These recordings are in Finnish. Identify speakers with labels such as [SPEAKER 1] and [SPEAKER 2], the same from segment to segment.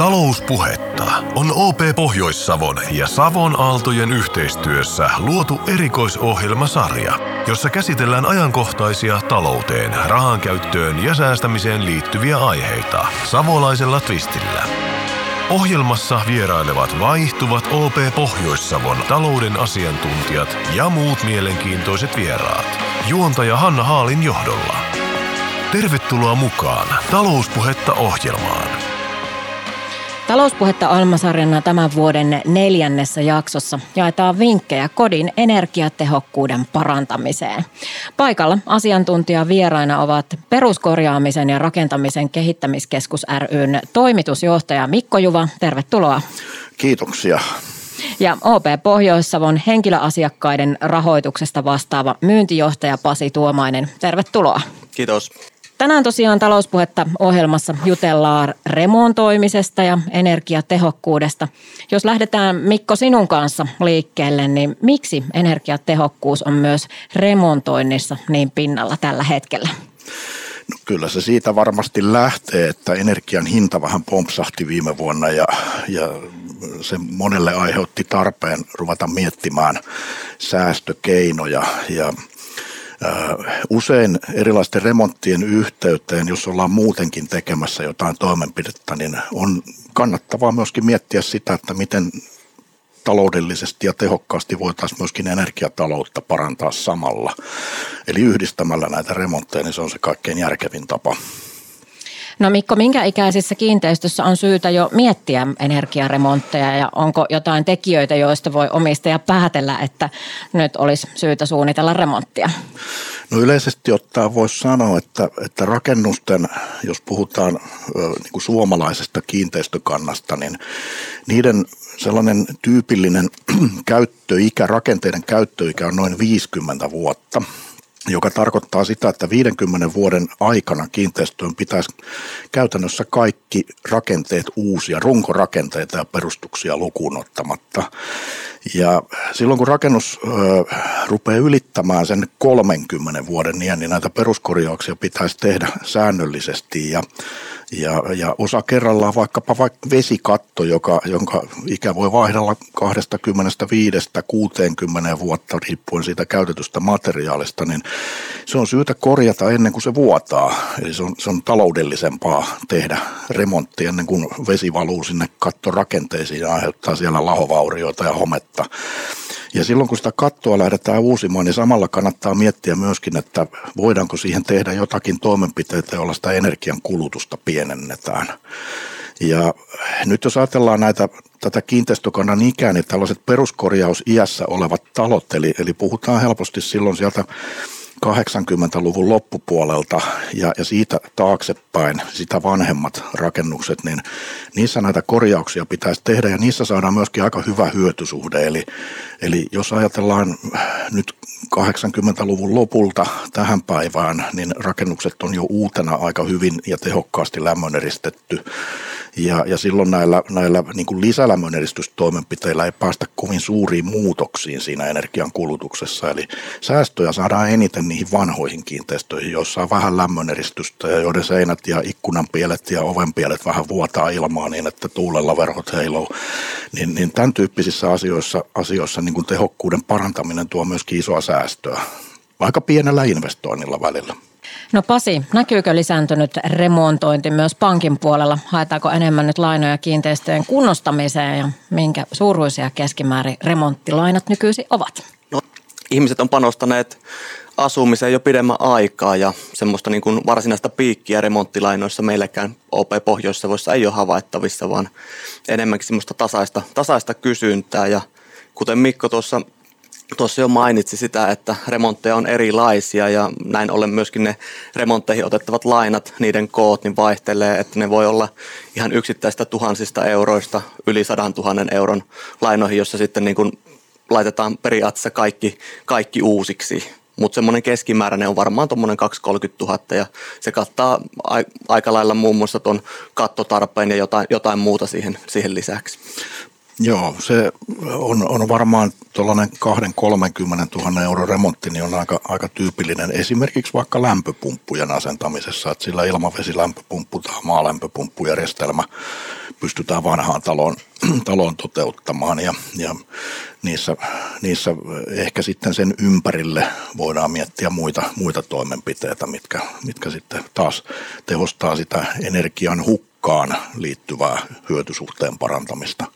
[SPEAKER 1] Talouspuhetta on OP Pohjois-Savon ja Savon Aaltojen yhteistyössä luotu erikoisohjelmasarja, jossa käsitellään ajankohtaisia talouteen, rahankäyttöön ja säästämiseen liittyviä aiheita savolaisella twistillä. Ohjelmassa vierailevat vaihtuvat OP Pohjois-Savon talouden asiantuntijat ja muut mielenkiintoiset vieraat. Juontaja Hanna Haalin johdolla. Tervetuloa mukaan Talouspuhetta ohjelmaan.
[SPEAKER 2] Talouspuhetta Almasarjana tämän vuoden neljännessä jaksossa jaetaan vinkkejä kodin energiatehokkuuden parantamiseen. Paikalla asiantuntija vieraina ovat peruskorjaamisen ja rakentamisen kehittämiskeskus ryn toimitusjohtaja Mikko Juva. Tervetuloa.
[SPEAKER 3] Kiitoksia.
[SPEAKER 2] Ja OP Pohjois-Savon henkilöasiakkaiden rahoituksesta vastaava myyntijohtaja Pasi Tuomainen. Tervetuloa.
[SPEAKER 4] Kiitos.
[SPEAKER 2] Tänään tosiaan talouspuhetta ohjelmassa jutellaan remontoimisesta ja energiatehokkuudesta. Jos lähdetään Mikko sinun kanssa liikkeelle, niin miksi energiatehokkuus on myös remontoinnissa niin pinnalla tällä hetkellä?
[SPEAKER 3] No kyllä se siitä varmasti lähtee, että energian hinta vähän pompsahti viime vuonna ja, ja se monelle aiheutti tarpeen ruveta miettimään säästökeinoja ja Usein erilaisten remonttien yhteyteen, jos ollaan muutenkin tekemässä jotain toimenpidettä, niin on kannattavaa myöskin miettiä sitä, että miten taloudellisesti ja tehokkaasti voitaisiin myöskin energiataloutta parantaa samalla. Eli yhdistämällä näitä remontteja, niin se on se kaikkein järkevin tapa.
[SPEAKER 2] No Mikko, minkä ikäisissä kiinteistössä on syytä jo miettiä energiaremontteja ja onko jotain tekijöitä, joista voi omistaja päätellä, että nyt olisi syytä suunnitella remonttia?
[SPEAKER 3] No yleisesti ottaen voisi sanoa, että, että rakennusten, jos puhutaan niin kuin suomalaisesta kiinteistökannasta, niin niiden sellainen tyypillinen käyttöikä, rakenteiden käyttöikä on noin 50 vuotta joka tarkoittaa sitä, että 50 vuoden aikana kiinteistöön pitäisi käytännössä kaikki rakenteet uusia, runkorakenteita ja perustuksia lukuun ottamatta. Ja silloin kun rakennus ö, rupeaa ylittämään sen 30 vuoden iän, niin näitä peruskorjauksia pitäisi tehdä säännöllisesti ja ja, ja osa kerrallaan vaikkapa vaikka vesikatto, joka, jonka ikä voi vaihdella 25-60 vuotta riippuen siitä käytetystä materiaalista, niin se on syytä korjata ennen kuin se vuotaa. Eli se on, se on taloudellisempaa tehdä remontti ennen kuin vesi valuu sinne kattorakenteisiin ja aiheuttaa siellä lahovaurioita ja hometta. Ja silloin kun sitä kattoa lähdetään uusimaan, niin samalla kannattaa miettiä myöskin, että voidaanko siihen tehdä jotakin toimenpiteitä, joilla sitä energian kulutusta pienennetään. Ja nyt jos ajatellaan näitä, tätä kiinteistökannan ikää, niin tällaiset peruskorjausiässä olevat talot, eli, eli puhutaan helposti silloin sieltä 80-luvun loppupuolelta ja, ja siitä taaksepäin sitä vanhemmat rakennukset, niin niissä näitä korjauksia pitäisi tehdä ja niissä saadaan myöskin aika hyvä hyötysuhde. Eli, eli jos ajatellaan nyt 80-luvun lopulta tähän päivään, niin rakennukset on jo uutena aika hyvin ja tehokkaasti lämmöneristetty ja, ja silloin näillä, näillä niin kuin lisälämmöneristystoimenpiteillä ei päästä kovin suuriin muutoksiin siinä energian kulutuksessa. Eli säästöjä saadaan eniten niihin vanhoihin kiinteistöihin, joissa on vähän lämmöneristystä ja joiden seinät ja ikkunanpielet ja ovenpielet vähän vuotaa ilmaa niin, että tuulella verhot heiluu. Niin, niin tämän tyyppisissä asioissa, asioissa niin kuin tehokkuuden parantaminen tuo myöskin isoa säästöä, aika pienellä investoinnilla välillä.
[SPEAKER 2] No Pasi, näkyykö lisääntynyt remontointi myös pankin puolella? Haetaanko enemmän nyt lainoja kiinteistöjen kunnostamiseen ja minkä suuruisia keskimäärin remonttilainat nykyisin ovat?
[SPEAKER 4] No, ihmiset on panostaneet asumiseen jo pidemmän aikaa ja semmoista niin kuin varsinaista piikkiä remonttilainoissa meillekään OP Pohjois-Savoissa ei ole havaittavissa, vaan enemmänkin semmoista tasaista, tasaista kysyntää ja kuten Mikko tuossa tuossa jo mainitsi sitä, että remontteja on erilaisia ja näin ollen myöskin ne remontteihin otettavat lainat, niiden koot, niin vaihtelee, että ne voi olla ihan yksittäistä tuhansista euroista yli sadan tuhannen euron lainoihin, jossa sitten niin kuin laitetaan periaatteessa kaikki, kaikki uusiksi. Mutta semmoinen keskimääräinen on varmaan tuommoinen 230 000 ja se kattaa aika lailla muun muassa tuon kattotarpeen ja jotain, jotain muuta siihen, siihen lisäksi.
[SPEAKER 3] Joo, se on, on varmaan tuollainen 2-30 000 euron remontti, niin on aika, aika tyypillinen esimerkiksi vaikka lämpöpumppujen asentamisessa, että sillä ilmavesilämpöpumppu tai maalämpöpumppujärjestelmä pystytään vanhaan taloon, taloon toteuttamaan ja, ja niissä, niissä ehkä sitten sen ympärille voidaan miettiä muita, muita toimenpiteitä, mitkä, mitkä sitten taas tehostaa sitä energian hukkaan liittyvää hyötysuhteen parantamista.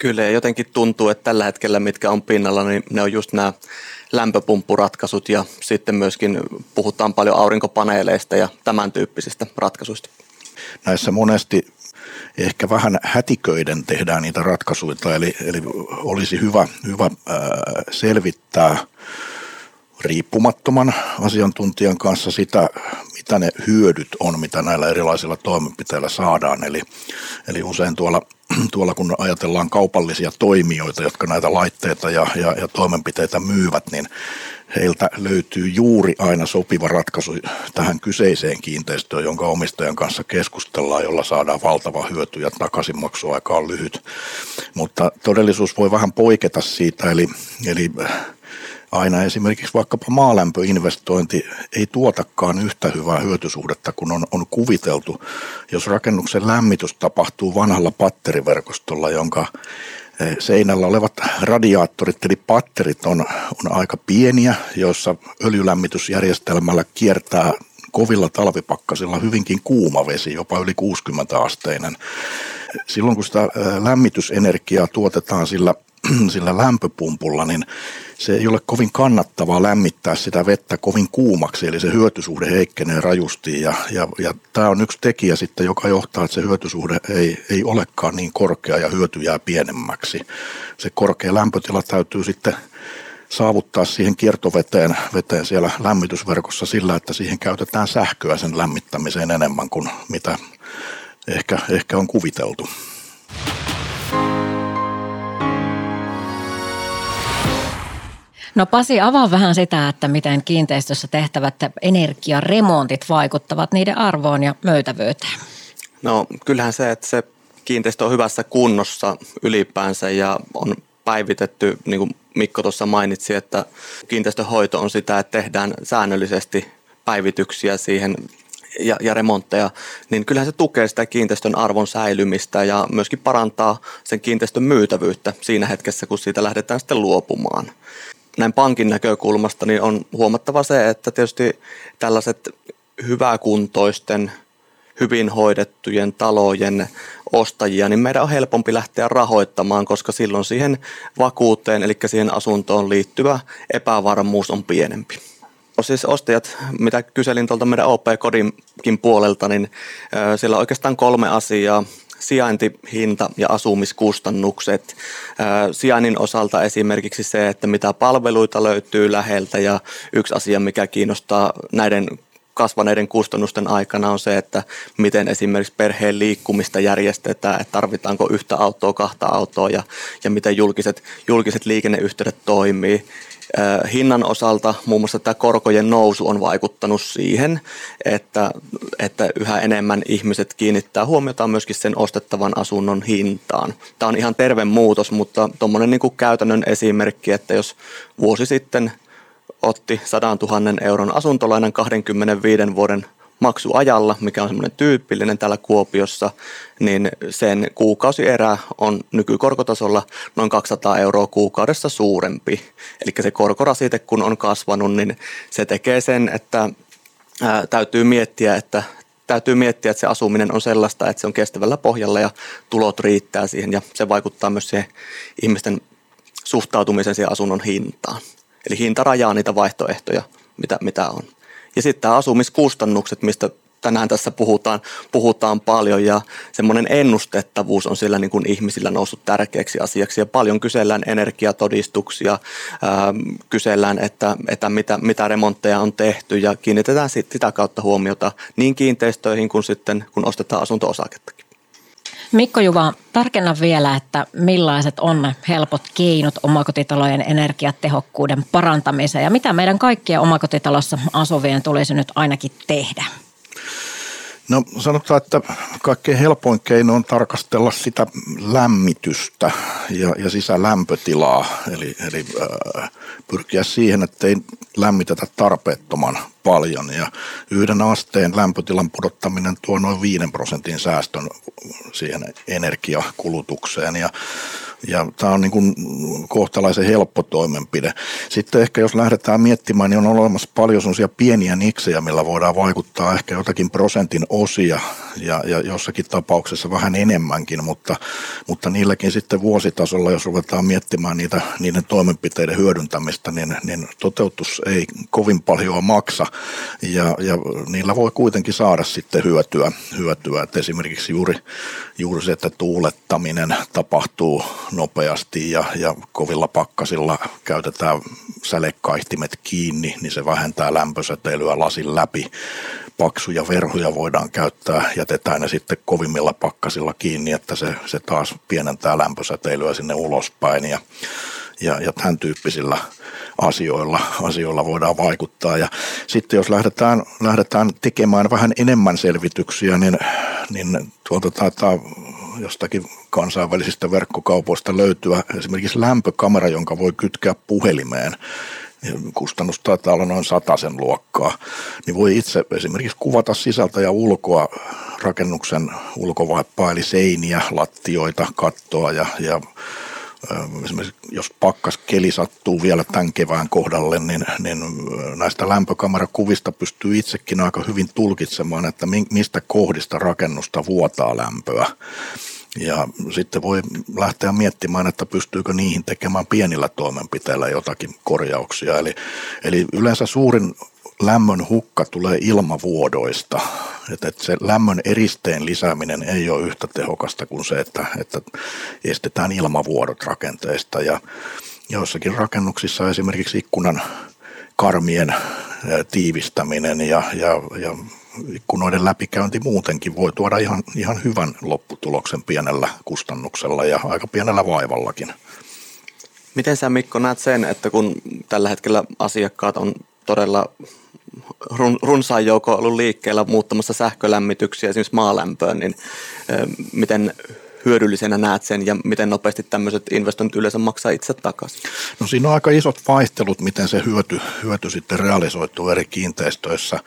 [SPEAKER 4] Kyllä ja jotenkin tuntuu, että tällä hetkellä mitkä on pinnalla, niin ne on just nämä lämpöpumppuratkaisut ja sitten myöskin puhutaan paljon aurinkopaneeleista ja tämän tyyppisistä ratkaisuista.
[SPEAKER 3] Näissä monesti ehkä vähän hätiköiden tehdään niitä ratkaisuja, eli, eli olisi hyvä, hyvä ää, selvittää riippumattoman asiantuntijan kanssa sitä, mitä ne hyödyt on, mitä näillä erilaisilla toimenpiteillä saadaan. Eli, eli usein tuolla, tuolla, kun ajatellaan kaupallisia toimijoita, jotka näitä laitteita ja, ja, ja toimenpiteitä myyvät, niin heiltä löytyy juuri aina sopiva ratkaisu tähän kyseiseen kiinteistöön, jonka omistajan kanssa keskustellaan, jolla saadaan valtava hyöty ja takaisinmaksuaika on lyhyt. Mutta todellisuus voi vähän poiketa siitä, eli, eli aina esimerkiksi vaikkapa maalämpöinvestointi ei tuotakaan yhtä hyvää hyötysuhdetta kuin on, on kuviteltu, jos rakennuksen lämmitys tapahtuu vanhalla patteriverkostolla, jonka e, seinällä olevat radiaattorit eli patterit on, on aika pieniä, joissa öljylämmitysjärjestelmällä kiertää kovilla talvipakkasilla hyvinkin kuuma vesi, jopa yli 60 asteinen. Silloin kun sitä e, lämmitysenergiaa tuotetaan sillä sillä lämpöpumpulla, niin se ei ole kovin kannattavaa lämmittää sitä vettä kovin kuumaksi, eli se hyötysuhde heikkenee rajusti. Ja, ja, ja tämä on yksi tekijä sitten, joka johtaa, että se hyötysuhde ei, ei olekaan niin korkea ja hyöty jää pienemmäksi. Se korkea lämpötila täytyy sitten saavuttaa siihen kiertoveteen veteen siellä lämmitysverkossa sillä, että siihen käytetään sähköä sen lämmittämiseen enemmän kuin mitä ehkä, ehkä on kuviteltu.
[SPEAKER 2] No Pasi, avaa vähän sitä, että miten kiinteistössä tehtävät energiaremontit vaikuttavat niiden arvoon ja möytävyyteen.
[SPEAKER 4] No kyllähän se, että se kiinteistö on hyvässä kunnossa ylipäänsä ja on päivitetty, niin kuin Mikko tuossa mainitsi, että kiinteistöhoito on sitä, että tehdään säännöllisesti päivityksiä siihen ja, ja remontteja, niin kyllähän se tukee sitä kiinteistön arvon säilymistä ja myöskin parantaa sen kiinteistön myytävyyttä siinä hetkessä, kun siitä lähdetään sitten luopumaan näin pankin näkökulmasta niin on huomattava se, että tietysti tällaiset hyväkuntoisten, hyvin hoidettujen talojen ostajia, niin meidän on helpompi lähteä rahoittamaan, koska silloin siihen vakuuteen, eli siihen asuntoon liittyvä epävarmuus on pienempi. Siis ostajat, mitä kyselin tuolta meidän OP-kodinkin puolelta, niin siellä on oikeastaan kolme asiaa sijainti, hinta ja asumiskustannukset. Sijainnin osalta esimerkiksi se, että mitä palveluita löytyy läheltä ja yksi asia, mikä kiinnostaa näiden kasvaneiden kustannusten aikana on se, että miten esimerkiksi perheen liikkumista järjestetään, että tarvitaanko yhtä autoa, kahta autoa ja, ja miten julkiset, julkiset liikenneyhteydet toimii hinnan osalta muun muassa tämä korkojen nousu on vaikuttanut siihen, että, että yhä enemmän ihmiset kiinnittää huomiota myöskin sen ostettavan asunnon hintaan. Tämä on ihan terve muutos, mutta tuommoinen niin käytännön esimerkki, että jos vuosi sitten otti 100 000 euron asuntolainan 25 vuoden maksuajalla, mikä on semmoinen tyypillinen täällä Kuopiossa, niin sen kuukausierä on nykykorkotasolla noin 200 euroa kuukaudessa suurempi. Eli se korkorasite kun on kasvanut, niin se tekee sen, että ää, täytyy miettiä, että täytyy miettiä, että se asuminen on sellaista, että se on kestävällä pohjalla ja tulot riittää siihen ja se vaikuttaa myös siihen ihmisten suhtautumisen siihen asunnon hintaan. Eli hinta rajaa niitä vaihtoehtoja, mitä, mitä on. Ja sitten tämä asumiskustannukset, mistä tänään tässä puhutaan, puhutaan paljon ja semmoinen ennustettavuus on sillä niin kuin ihmisillä noussut tärkeäksi asiaksi ja paljon kysellään energiatodistuksia, ää, kysellään, että, että mitä, mitä remontteja on tehty ja kiinnitetään sitä kautta huomiota niin kiinteistöihin kuin sitten kun ostetaan asunto-osakettakin.
[SPEAKER 2] Mikko Juva, tarkenna vielä, että millaiset on helpot keinot omakotitalojen energiatehokkuuden parantamiseen ja mitä meidän kaikkien omakotitalossa asuvien tulisi nyt ainakin tehdä?
[SPEAKER 3] No sanotaan, että kaikkein helpoin keino on tarkastella sitä lämmitystä ja, ja sisälämpötilaa, eli, eli äh, pyrkiä siihen, että ei lämmitetä tarpeettoman paljon. Ja yhden asteen lämpötilan pudottaminen tuo noin 5 prosentin säästön siihen energiakulutukseen. Ja ja tämä on niin kuin kohtalaisen helppo toimenpide. Sitten ehkä jos lähdetään miettimään, niin on olemassa paljon sellaisia pieniä niksejä, millä voidaan vaikuttaa ehkä jotakin prosentin osia ja, ja jossakin tapauksessa vähän enemmänkin, mutta, mutta niilläkin sitten vuositasolla, jos ruvetaan miettimään niitä, niiden toimenpiteiden hyödyntämistä, niin, niin toteutus ei kovin paljon maksa ja, ja niillä voi kuitenkin saada sitten hyötyä. hyötyä. että esimerkiksi juuri, juuri se, että tuulettaminen tapahtuu nopeasti ja, ja kovilla pakkasilla käytetään sälekaihtimet kiinni, niin se vähentää lämpösäteilyä lasin läpi. Paksuja verhoja voidaan käyttää, jätetään ne sitten kovimmilla pakkasilla kiinni, että se, se taas pienentää lämpösäteilyä sinne ulospäin ja, ja, ja tämän tyyppisillä asioilla, asioilla voidaan vaikuttaa. Ja sitten jos lähdetään, lähdetään tekemään vähän enemmän selvityksiä, niin, niin tuolta taitaa jostakin kansainvälisistä verkkokaupoista löytyä esimerkiksi lämpökamera, jonka voi kytkeä puhelimeen. Kustannus taitaa olla noin sen luokkaa, niin voi itse esimerkiksi kuvata sisältä ja ulkoa rakennuksen ulkovaippaa, eli seiniä, lattioita, kattoa ja, ja esimerkiksi jos pakkas keli sattuu vielä tämän kevään kohdalle, niin, niin näistä lämpökamerakuvista pystyy itsekin aika hyvin tulkitsemaan, että mistä kohdista rakennusta vuotaa lämpöä. Ja sitten voi lähteä miettimään, että pystyykö niihin tekemään pienillä toimenpiteillä jotakin korjauksia. Eli, eli yleensä suurin lämmön hukka tulee ilmavuodoista. Että, että se lämmön eristeen lisääminen ei ole yhtä tehokasta kuin se, että, että estetään ilmavuodot rakenteista. Ja joissakin rakennuksissa esimerkiksi ikkunan karmien tiivistäminen ja, ja, ja ikkunoiden läpikäynti muutenkin voi tuoda ihan, ihan hyvän lopputuloksen pienellä kustannuksella ja aika pienellä vaivallakin.
[SPEAKER 4] Miten sä Mikko näet sen, että kun tällä hetkellä asiakkaat on todella run, runsaan joukko ollut liikkeellä muuttamassa sähkölämmityksiä esimerkiksi maalämpöön, niin miten hyödyllisenä näet sen ja miten nopeasti tämmöiset investoinnit yleensä maksaa itse takaisin?
[SPEAKER 3] No siinä on aika isot vaihtelut, miten se hyöty, hyöty sitten realisoituu eri kiinteistöissä.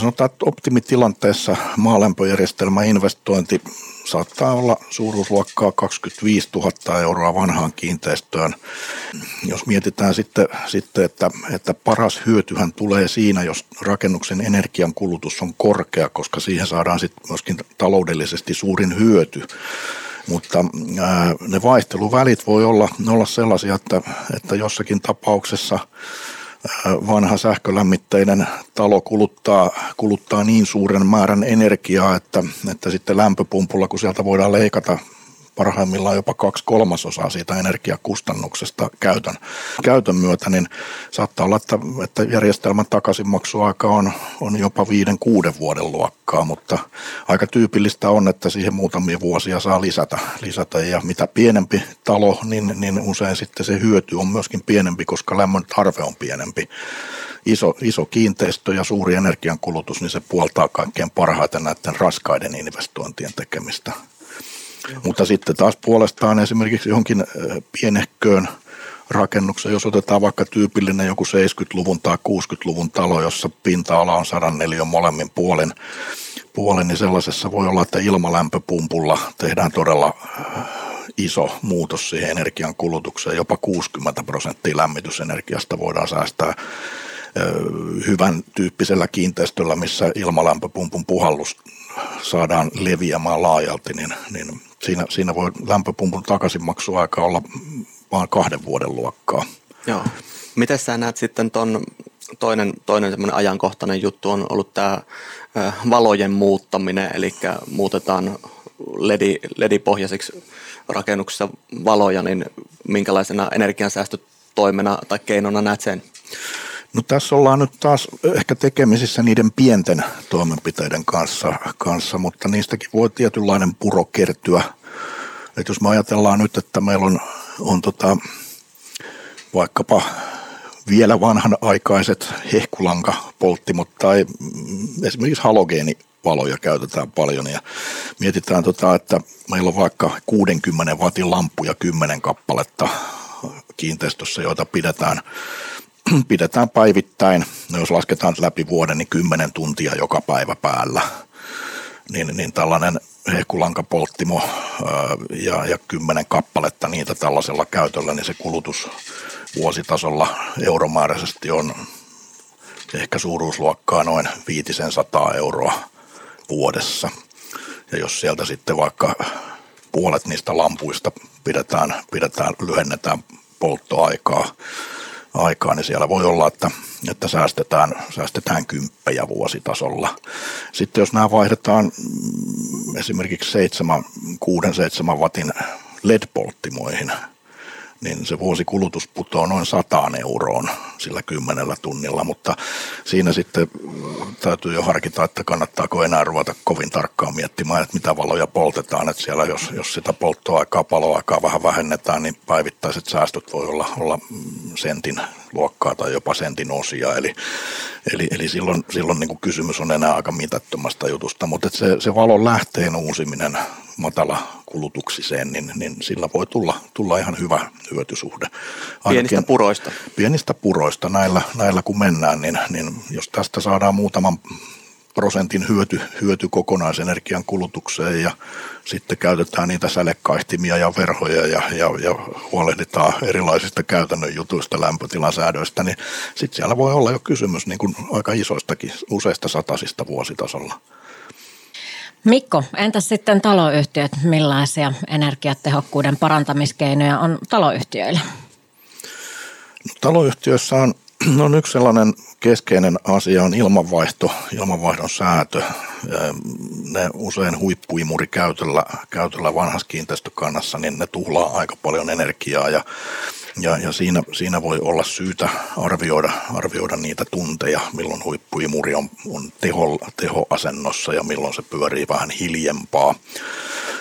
[SPEAKER 3] Sanotaan, että optimitilanteessa maalämpöjärjestelmä investointi saattaa olla suuruusluokkaa 25 000 euroa vanhaan kiinteistöön. Jos mietitään sitten, sitten että, että paras hyötyhän tulee siinä, jos rakennuksen energiankulutus on korkea, koska siihen saadaan sitten myöskin taloudellisesti suurin hyöty mutta ne vaihteluvälit voi olla, olla sellaisia, että, että jossakin tapauksessa vanha sähkölämmitteinen talo kuluttaa, kuluttaa niin suuren määrän energiaa, että, että sitten lämpöpumpulla, kun sieltä voidaan leikata parhaimmillaan jopa kaksi kolmasosaa siitä energiakustannuksesta käytön, käytön myötä, niin saattaa olla, että, että järjestelmän takaisinmaksuaika on, on jopa viiden kuuden vuoden luokkaa, mutta aika tyypillistä on, että siihen muutamia vuosia saa lisätä, lisätä ja mitä pienempi talo, niin, niin usein sitten se hyöty on myöskin pienempi, koska lämmön tarve on pienempi iso, iso kiinteistö ja suuri energiankulutus, niin se puoltaa kaikkein parhaiten näiden raskaiden investointien tekemistä. Mutta sitten taas puolestaan esimerkiksi johonkin pienehköön rakennuksen, jos otetaan vaikka tyypillinen joku 70-luvun tai 60-luvun talo, jossa pinta-ala on 104 molemmin puolen, puolen, niin sellaisessa voi olla, että ilmalämpöpumpulla tehdään todella iso muutos siihen energian kulutukseen. Jopa 60 prosenttia lämmitysenergiasta voidaan säästää hyvän tyyppisellä kiinteistöllä, missä ilmalämpöpumpun puhallus saadaan leviämään laajalti, niin, niin siinä, siinä voi lämpöpumpun takaisinmaksuaika olla vain kahden vuoden luokkaa.
[SPEAKER 4] Joo. Miten sä näet sitten ton toinen, toinen semmoinen ajankohtainen juttu on ollut tämä valojen muuttaminen, eli muutetaan LED, LED-pohjaisiksi rakennuksissa valoja, niin minkälaisena energiansäästötoimena tai keinona näet sen?
[SPEAKER 3] No tässä ollaan nyt taas ehkä tekemisissä niiden pienten toimenpiteiden kanssa, kanssa mutta niistäkin voi tietynlainen puro kertyä. Et jos me ajatellaan nyt, että meillä on, on tota, vaikkapa vielä vanhanaikaiset hehkulankapolttimot tai esimerkiksi halogeeni valoja käytetään paljon ja mietitään, tota, että meillä on vaikka 60 watin lampuja 10 kappaletta kiinteistössä, joita pidetään, pidetään päivittäin. No jos lasketaan läpi vuoden, niin 10 tuntia joka päivä päällä. Niin, niin tällainen hehkulankapolttimo ja, ja 10 kappaletta niitä tällaisella käytöllä, niin se kulutus vuositasolla euromääräisesti on ehkä suuruusluokkaa noin 500 euroa vuodessa. Ja jos sieltä sitten vaikka puolet niistä lampuista pidetään, pidetään lyhennetään polttoaikaa, aikaa, niin siellä voi olla, että, että säästetään, säästetään kymppejä vuositasolla. Sitten jos nämä vaihdetaan mm, esimerkiksi 7, 6-7 watin LED-polttimoihin, niin se vuosikulutus putoaa noin sataan euroon sillä kymmenellä tunnilla, mutta siinä sitten täytyy jo harkita, että kannattaako enää ruveta kovin tarkkaan miettimään, että mitä valoja poltetaan, että siellä jos, jos sitä polttoaikaa, paloaikaa vähän vähennetään, niin päivittäiset säästöt voi olla, olla sentin luokkaa tai jopa sentin osia, eli, eli, eli silloin, silloin niin kuin kysymys on enää aika mitättömästä jutusta, mutta se, se valon lähteen uusiminen matala kulutuksiseen, niin, niin sillä voi tulla, tulla ihan hyvä hyötysuhde.
[SPEAKER 4] Ainakin pienistä puroista.
[SPEAKER 3] Pienistä puroista näillä, näillä kun mennään, niin, niin jos tästä saadaan muutaman prosentin hyöty, hyöty kokonaisenergian kulutukseen ja sitten käytetään niitä sälekaihtimia ja verhoja ja, ja, ja huolehditaan erilaisista käytännön jutuista, lämpötilan säädöistä, niin sitten siellä voi olla jo kysymys niin kuin aika isoistakin, useista satasista vuositasolla.
[SPEAKER 2] Mikko, entäs sitten taloyhtiöt, millaisia energiatehokkuuden parantamiskeinoja on taloyhtiöillä?
[SPEAKER 3] No, taloyhtiöissä on, on yksi sellainen keskeinen asia on ilmanvaihto, ilmanvaihdon säätö. Ne usein huippuimuri käytöllä, käytöllä vanhassa kiinteistökannassa, niin ne tuhlaa aika paljon energiaa ja ja, ja siinä, siinä voi olla syytä arvioida, arvioida niitä tunteja, milloin huippuimuri on, on teho, tehoasennossa ja milloin se pyörii vähän hiljempaa.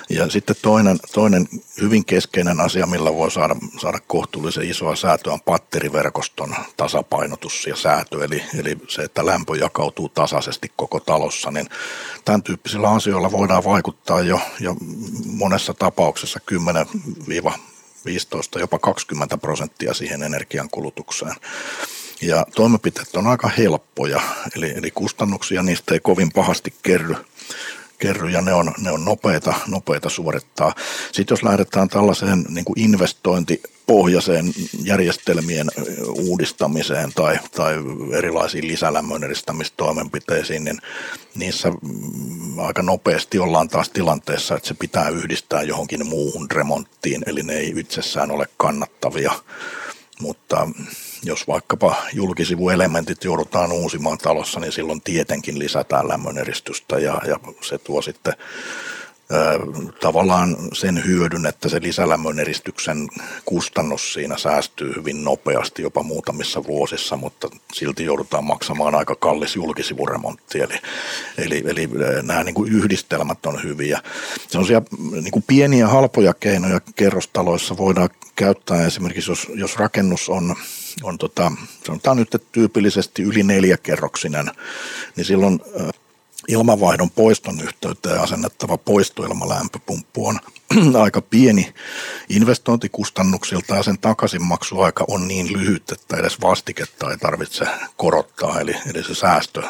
[SPEAKER 3] Ja sitten toinen, toinen hyvin keskeinen asia, millä voi saada, saada kohtuullisen isoa säätöä, on patteriverkoston tasapainotus ja säätö. Eli, eli se, että lämpö jakautuu tasaisesti koko talossa, niin tämän tyyppisillä asioilla voidaan vaikuttaa jo, jo monessa tapauksessa 10 15, jopa 20 prosenttia siihen energiankulutukseen. Ja toimenpiteet on aika helppoja, eli, eli kustannuksia niistä ei kovin pahasti kerry, kerry ja ne on, ne on nopeita, nopeita suorittaa. Sitten jos lähdetään tällaiseen niin kuin investointipohjaiseen järjestelmien uudistamiseen tai, tai erilaisiin lisälämmön edistämistoimenpiteisiin, niin niissä mm, aika nopeasti ollaan taas tilanteessa, että se pitää yhdistää johonkin muuhun remonttiin, eli ne ei itsessään ole kannattavia. Mutta jos vaikkapa julkisivuelementit joudutaan uusimaan talossa, niin silloin tietenkin lisätään lämmöneristystä ja, ja se tuo sitten tavallaan sen hyödyn, että se lisälämmöneristyksen kustannus siinä säästyy hyvin nopeasti, jopa muutamissa vuosissa, mutta silti joudutaan maksamaan aika kallis julkisivuremontti. Eli, eli, eli nämä niin kuin yhdistelmät on hyviä. Sellaisia niin kuin pieniä halpoja keinoja kerrostaloissa voidaan käyttää esimerkiksi, jos, jos rakennus on on tota, sanotaan nyt, tyypillisesti yli neljäkerroksinen, niin silloin ilmanvaihdon poiston yhteyteen asennettava poistoilmalämpöpumppu on aika pieni investointikustannuksilta ja sen takaisinmaksuaika on niin lyhyt, että edes vastiketta ei tarvitse korottaa. Eli, eli se säästö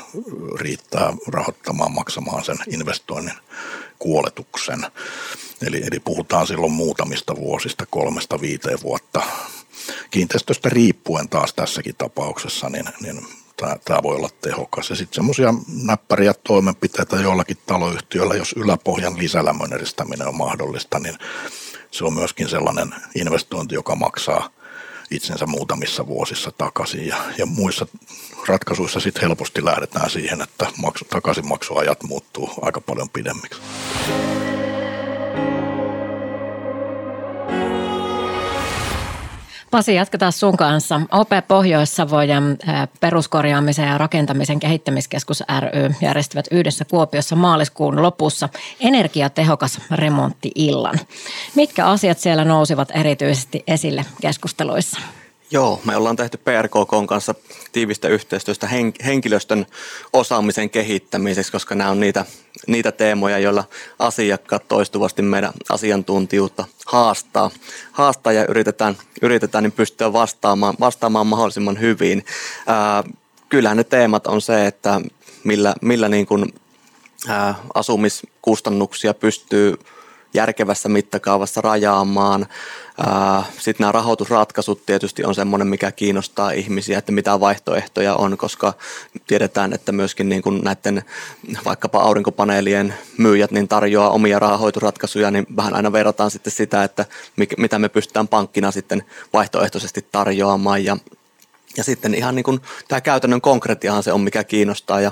[SPEAKER 3] riittää rahoittamaan maksamaan sen investoinnin kuoletuksen. Eli, eli puhutaan silloin muutamista vuosista, kolmesta viiteen vuotta kiinteistöstä riippuen taas tässäkin tapauksessa, niin, niin tämä voi olla tehokas. Ja sitten semmoisia näppäriä toimenpiteitä jollakin taloyhtiöllä, jos yläpohjan lisälämmön eristäminen on mahdollista, niin se on myöskin sellainen investointi, joka maksaa itsensä muutamissa vuosissa takaisin. Ja, ja muissa ratkaisuissa sitten helposti lähdetään siihen, että maksu, takaisinmaksuajat muuttuu aika paljon pidemmiksi.
[SPEAKER 2] Pasi, jatketaan sun kanssa. OP Pohjois-Savojan peruskorjaamisen ja rakentamisen kehittämiskeskus ry järjestävät yhdessä Kuopiossa maaliskuun lopussa energiatehokas remontti-illan. Mitkä asiat siellä nousivat erityisesti esille keskusteluissa?
[SPEAKER 4] Joo, me ollaan tehty PRKK kanssa tiivistä yhteistyöstä henkilöstön osaamisen kehittämiseksi, koska nämä on niitä, niitä teemoja, joilla asiakkaat toistuvasti meidän asiantuntijuutta haastaa, haastaa ja yritetään, yritetään niin pystyä vastaamaan, vastaamaan mahdollisimman hyvin. Ää, kyllähän ne teemat on se, että millä, millä niin kuin, ää, asumiskustannuksia pystyy järkevässä mittakaavassa rajaamaan. Sitten nämä rahoitusratkaisut tietysti on semmoinen, mikä kiinnostaa ihmisiä, että mitä vaihtoehtoja on, koska tiedetään, että myöskin niin kuin näiden vaikkapa aurinkopaneelien myyjät niin tarjoaa omia rahoitusratkaisuja, niin vähän aina verrataan sitten sitä, että mitä me pystytään pankkina sitten vaihtoehtoisesti tarjoamaan ja ja sitten ihan niin kuin tämä käytännön konkretiahan se on, mikä kiinnostaa ja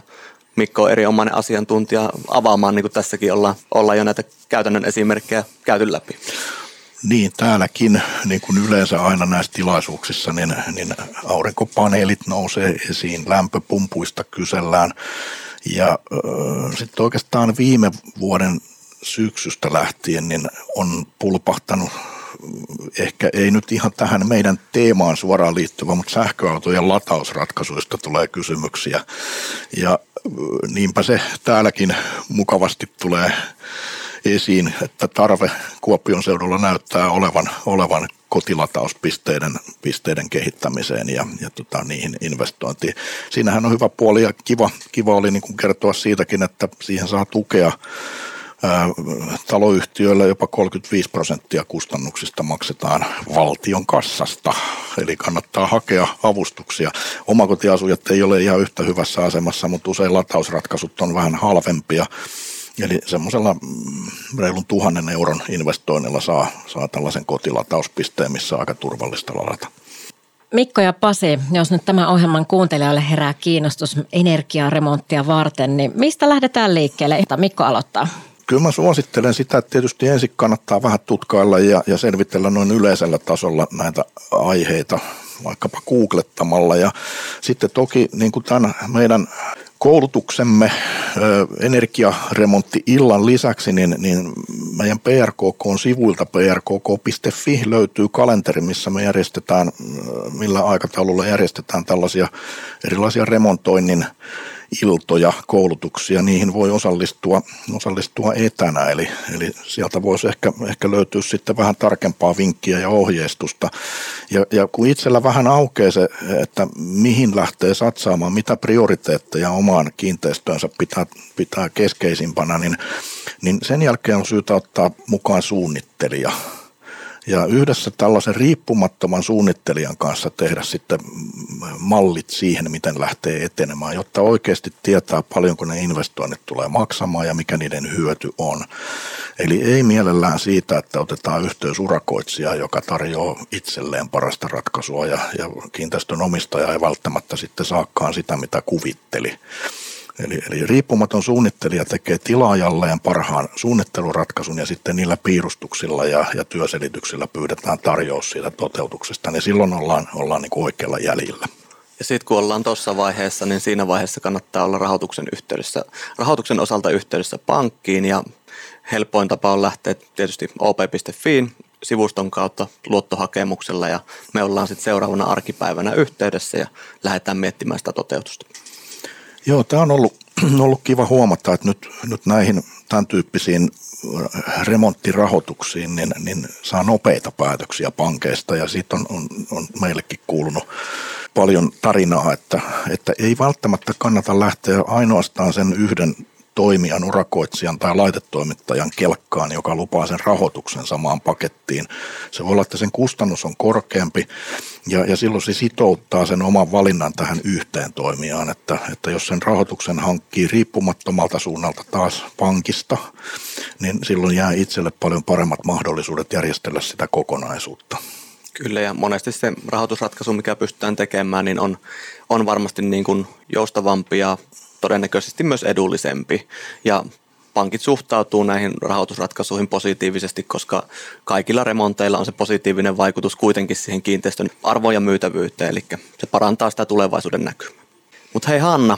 [SPEAKER 4] Mikko on erinomainen asiantuntija avaamaan, niin kuin tässäkin ollaan, ollaan jo näitä käytännön esimerkkejä käyty läpi.
[SPEAKER 3] Niin, täälläkin, niin kuin yleensä aina näissä tilaisuuksissa, niin, niin aurinkopaneelit nousee esiin, lämpöpumpuista kysellään. Ja äh, sitten oikeastaan viime vuoden syksystä lähtien niin on pulpahtanut ehkä ei nyt ihan tähän meidän teemaan suoraan liittyvä, mutta sähköautojen latausratkaisuista tulee kysymyksiä. Ja niinpä se täälläkin mukavasti tulee esiin, että tarve Kuopion seudulla näyttää olevan, olevan kotilatauspisteiden pisteiden kehittämiseen ja, ja tota, niihin investointiin. Siinähän on hyvä puoli ja kiva, kiva oli niin kertoa siitäkin, että siihen saa tukea taloyhtiöillä jopa 35 prosenttia kustannuksista maksetaan valtion kassasta, eli kannattaa hakea avustuksia. Omakotiasujat ei ole ihan yhtä hyvässä asemassa, mutta usein latausratkaisut on vähän halvempia. Eli semmoisella mm, reilun tuhannen euron investoinnilla saa, saa tällaisen kotilatauspisteen, missä on aika turvallista ladata.
[SPEAKER 2] Mikko ja Pasi, jos nyt tämän ohjelman kuuntelijoille herää kiinnostus energiaremonttia varten, niin mistä lähdetään liikkeelle? Mikko aloittaa.
[SPEAKER 3] Kyllä mä suosittelen sitä, että tietysti ensin kannattaa vähän tutkailla ja, ja selvitellä noin yleisellä tasolla näitä aiheita, vaikkapa googlettamalla. Ja sitten toki niin kuin tämän meidän koulutuksemme energiaremontti illan lisäksi, niin, niin meidän PRKK-sivuilta prkk.fi löytyy kalenteri, missä me järjestetään, millä aikataululla järjestetään tällaisia erilaisia remontoinnin iltoja, koulutuksia, niihin voi osallistua, osallistua etänä, eli, eli sieltä voisi ehkä, ehkä löytyä sitten vähän tarkempaa vinkkiä ja ohjeistusta. Ja, ja kun itsellä vähän aukeaa se, että mihin lähtee satsaamaan, mitä prioriteetteja omaan kiinteistöönsä pitää, pitää keskeisimpänä, niin, niin sen jälkeen on syytä ottaa mukaan suunnittelija – ja yhdessä tällaisen riippumattoman suunnittelijan kanssa tehdä sitten mallit siihen, miten lähtee etenemään, jotta oikeasti tietää paljonko ne investoinnit tulee maksamaan ja mikä niiden hyöty on. Eli ei mielellään siitä, että otetaan yhteys urakoitsija, joka tarjoaa itselleen parasta ratkaisua ja, ja kiinteistön omistaja ei välttämättä sitten saakaan sitä, mitä kuvitteli. Eli, eli riippumaton suunnittelija tekee tilaajalleen parhaan suunnitteluratkaisun ja sitten niillä piirustuksilla ja, ja työselityksillä pyydetään tarjous siitä toteutuksesta, niin silloin ollaan, ollaan niin kuin oikealla jäljellä.
[SPEAKER 4] Ja sitten kun ollaan tuossa vaiheessa, niin siinä vaiheessa kannattaa olla rahoituksen yhteydessä, rahoituksen osalta yhteydessä pankkiin ja helpoin tapa on lähteä tietysti op.fiin sivuston kautta luottohakemuksella ja me ollaan sitten seuraavana arkipäivänä yhteydessä ja lähdetään miettimään sitä toteutusta.
[SPEAKER 3] Joo, tämä on ollut, ollut kiva huomata, että nyt, nyt näihin tämän tyyppisiin remonttirahoituksiin, niin, niin saa nopeita päätöksiä pankeista. Ja siitä on, on, on meillekin kuulunut paljon tarinaa, että, että ei välttämättä kannata lähteä ainoastaan sen yhden toimijan, urakoitsijan tai laitetoimittajan kelkkaan, joka lupaa sen rahoituksen samaan pakettiin. Se voi olla, että sen kustannus on korkeampi ja, ja silloin se sitouttaa sen oman valinnan tähän yhteen toimijaan, että, että jos sen rahoituksen hankkii riippumattomalta suunnalta taas pankista, niin silloin jää itselle paljon paremmat mahdollisuudet järjestellä sitä kokonaisuutta.
[SPEAKER 4] Kyllä ja monesti se rahoitusratkaisu, mikä pystytään tekemään, niin on, on varmasti niin kuin joustavampi ja todennäköisesti myös edullisempi. Ja pankit suhtautuu näihin rahoitusratkaisuihin positiivisesti, koska kaikilla remonteilla on se positiivinen vaikutus kuitenkin siihen kiinteistön arvoon ja myytävyyteen, eli se parantaa sitä tulevaisuuden näkymää. Mutta hei Hanna,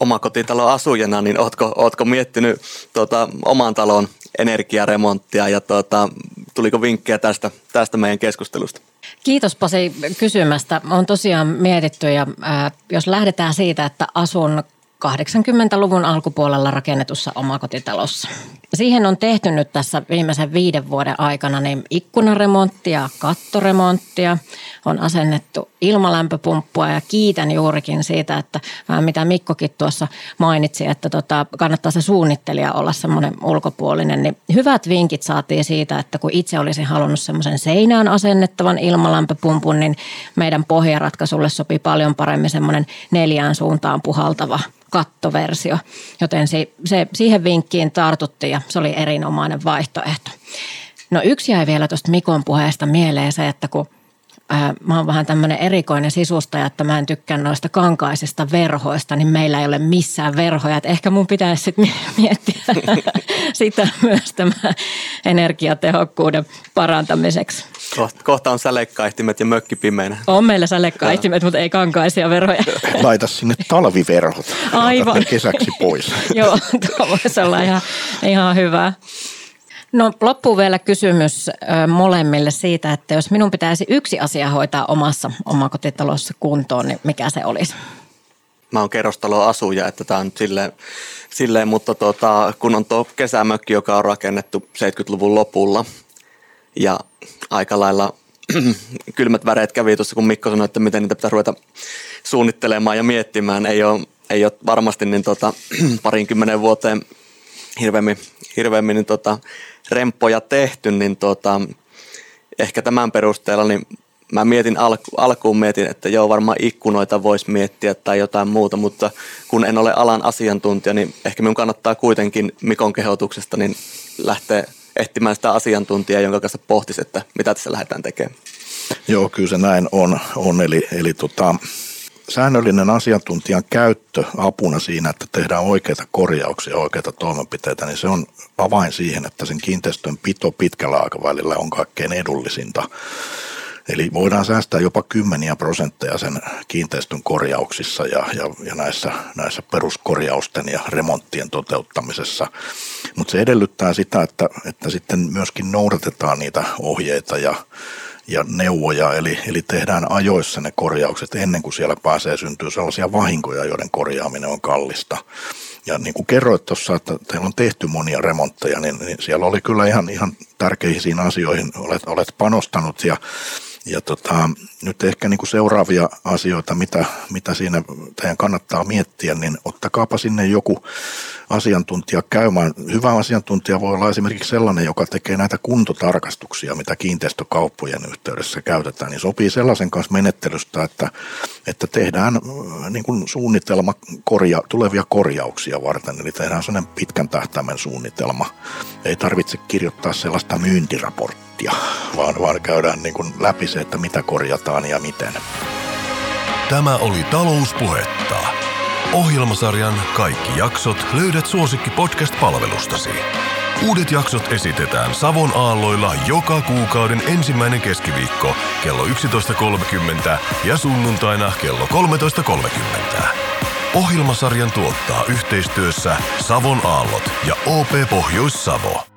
[SPEAKER 4] omakotitalon asujana, niin ootko, ootko miettinyt tuota, oman talon energiaremonttia ja tuota, tuliko vinkkejä tästä, tästä meidän keskustelusta?
[SPEAKER 2] Kiitos Pasi kysymästä. On tosiaan mietitty ja äh, jos lähdetään siitä, että asun 80-luvun alkupuolella rakennetussa omakotitalossa. Siihen on tehty nyt tässä viimeisen viiden vuoden aikana niin ikkunaremonttia, kattoremonttia, on asennettu ilmalämpöpumppua ja kiitän juurikin siitä, että mitä Mikkokin tuossa mainitsi, että tota, kannattaa se suunnittelija olla semmoinen ulkopuolinen, niin hyvät vinkit saatiin siitä, että kun itse olisin halunnut semmoisen seinään asennettavan ilmalämpöpumpun, niin meidän pohjaratkaisulle sopi paljon paremmin semmoinen neljään suuntaan puhaltava kattoversio, joten se, se, siihen vinkkiin tartuttiin ja se oli erinomainen vaihtoehto. No yksi jäi vielä tuosta Mikon puheesta mieleen se, että kun ää, mä oon vähän tämmöinen erikoinen sisustaja, että mä en tykkää noista kankaisista verhoista, niin meillä ei ole missään verhoja. Et ehkä mun pitäisi sitten miettiä sitä myös tämän energiatehokkuuden parantamiseksi.
[SPEAKER 4] Kohta, kohta on sälekkaihtimet ja mökki pimeänä.
[SPEAKER 2] On meillä sälekkaihtimet, mutta ei kankaisia verhoja.
[SPEAKER 3] Laita sinne talviverhot.
[SPEAKER 2] Aivan.
[SPEAKER 3] kesäksi pois.
[SPEAKER 2] Joo, tuo voisi olla ihan, ihan hyvä. No loppuun vielä kysymys molemmille siitä, että jos minun pitäisi yksi asia hoitaa omassa omakotitalossa kuntoon, niin mikä se olisi?
[SPEAKER 4] Mä oon asuja, että tämä on nyt silleen, silleen mutta tota, kun on tuo kesämökki, joka on rakennettu 70-luvun lopulla ja aika lailla kylmät väreet kävi tuossa, kun Mikko sanoi, että miten niitä pitää ruveta suunnittelemaan ja miettimään. Ei ole, ei ole varmasti niin tota, parinkymmenen vuoteen hirveämmin, hirveämmin niin tota, remppoja tehty, niin tota, ehkä tämän perusteella niin mä mietin alku, alkuun mietin, että joo varmaan ikkunoita voisi miettiä tai jotain muuta, mutta kun en ole alan asiantuntija, niin ehkä minun kannattaa kuitenkin Mikon kehotuksesta niin lähteä etsimään sitä asiantuntijaa, jonka kanssa pohtisi, että mitä tässä lähdetään tekemään.
[SPEAKER 3] Joo, kyllä se näin on. on. Eli, eli tota, säännöllinen asiantuntijan käyttö apuna siinä, että tehdään oikeita korjauksia, oikeita toimenpiteitä, niin se on avain siihen, että sen kiinteistön pito pitkällä aikavälillä on kaikkein edullisinta. Eli voidaan säästää jopa kymmeniä prosentteja sen kiinteistön korjauksissa ja, ja, ja näissä, näissä peruskorjausten ja remonttien toteuttamisessa. Mutta se edellyttää sitä, että, että sitten myöskin noudatetaan niitä ohjeita ja ja neuvoja, eli, eli tehdään ajoissa ne korjaukset ennen kuin siellä pääsee syntyä sellaisia vahinkoja, joiden korjaaminen on kallista. Ja niin kuin kerroit tuossa, että teillä on tehty monia remontteja, niin, niin siellä oli kyllä ihan, ihan tärkeisiin asioihin olet, olet panostanut ja ja tota, nyt ehkä niin kuin seuraavia asioita, mitä, mitä siinä teidän kannattaa miettiä, niin ottakaapa sinne joku asiantuntija käymään. Hyvä asiantuntija voi olla esimerkiksi sellainen, joka tekee näitä kuntotarkastuksia, mitä kiinteistökauppojen yhteydessä käytetään, niin sopii sellaisen kanssa menettelystä, että, että tehdään äh, niin kuin suunnitelma korja, tulevia korjauksia varten, eli tehdään sellainen pitkän tähtäimen suunnitelma. Ei tarvitse kirjoittaa sellaista myyntiraporttia, vaan, vaan käydään niin kuin läpi se, että mitä korjataan ja miten.
[SPEAKER 1] Tämä oli Talouspuhetta. Ohjelmasarjan kaikki jaksot löydät suosikki podcast-palvelustasi. Uudet jaksot esitetään Savon aalloilla joka kuukauden ensimmäinen keskiviikko kello 11.30 ja sunnuntaina kello 13.30. Ohjelmasarjan tuottaa yhteistyössä Savon aallot ja OP Pohjois-Savo.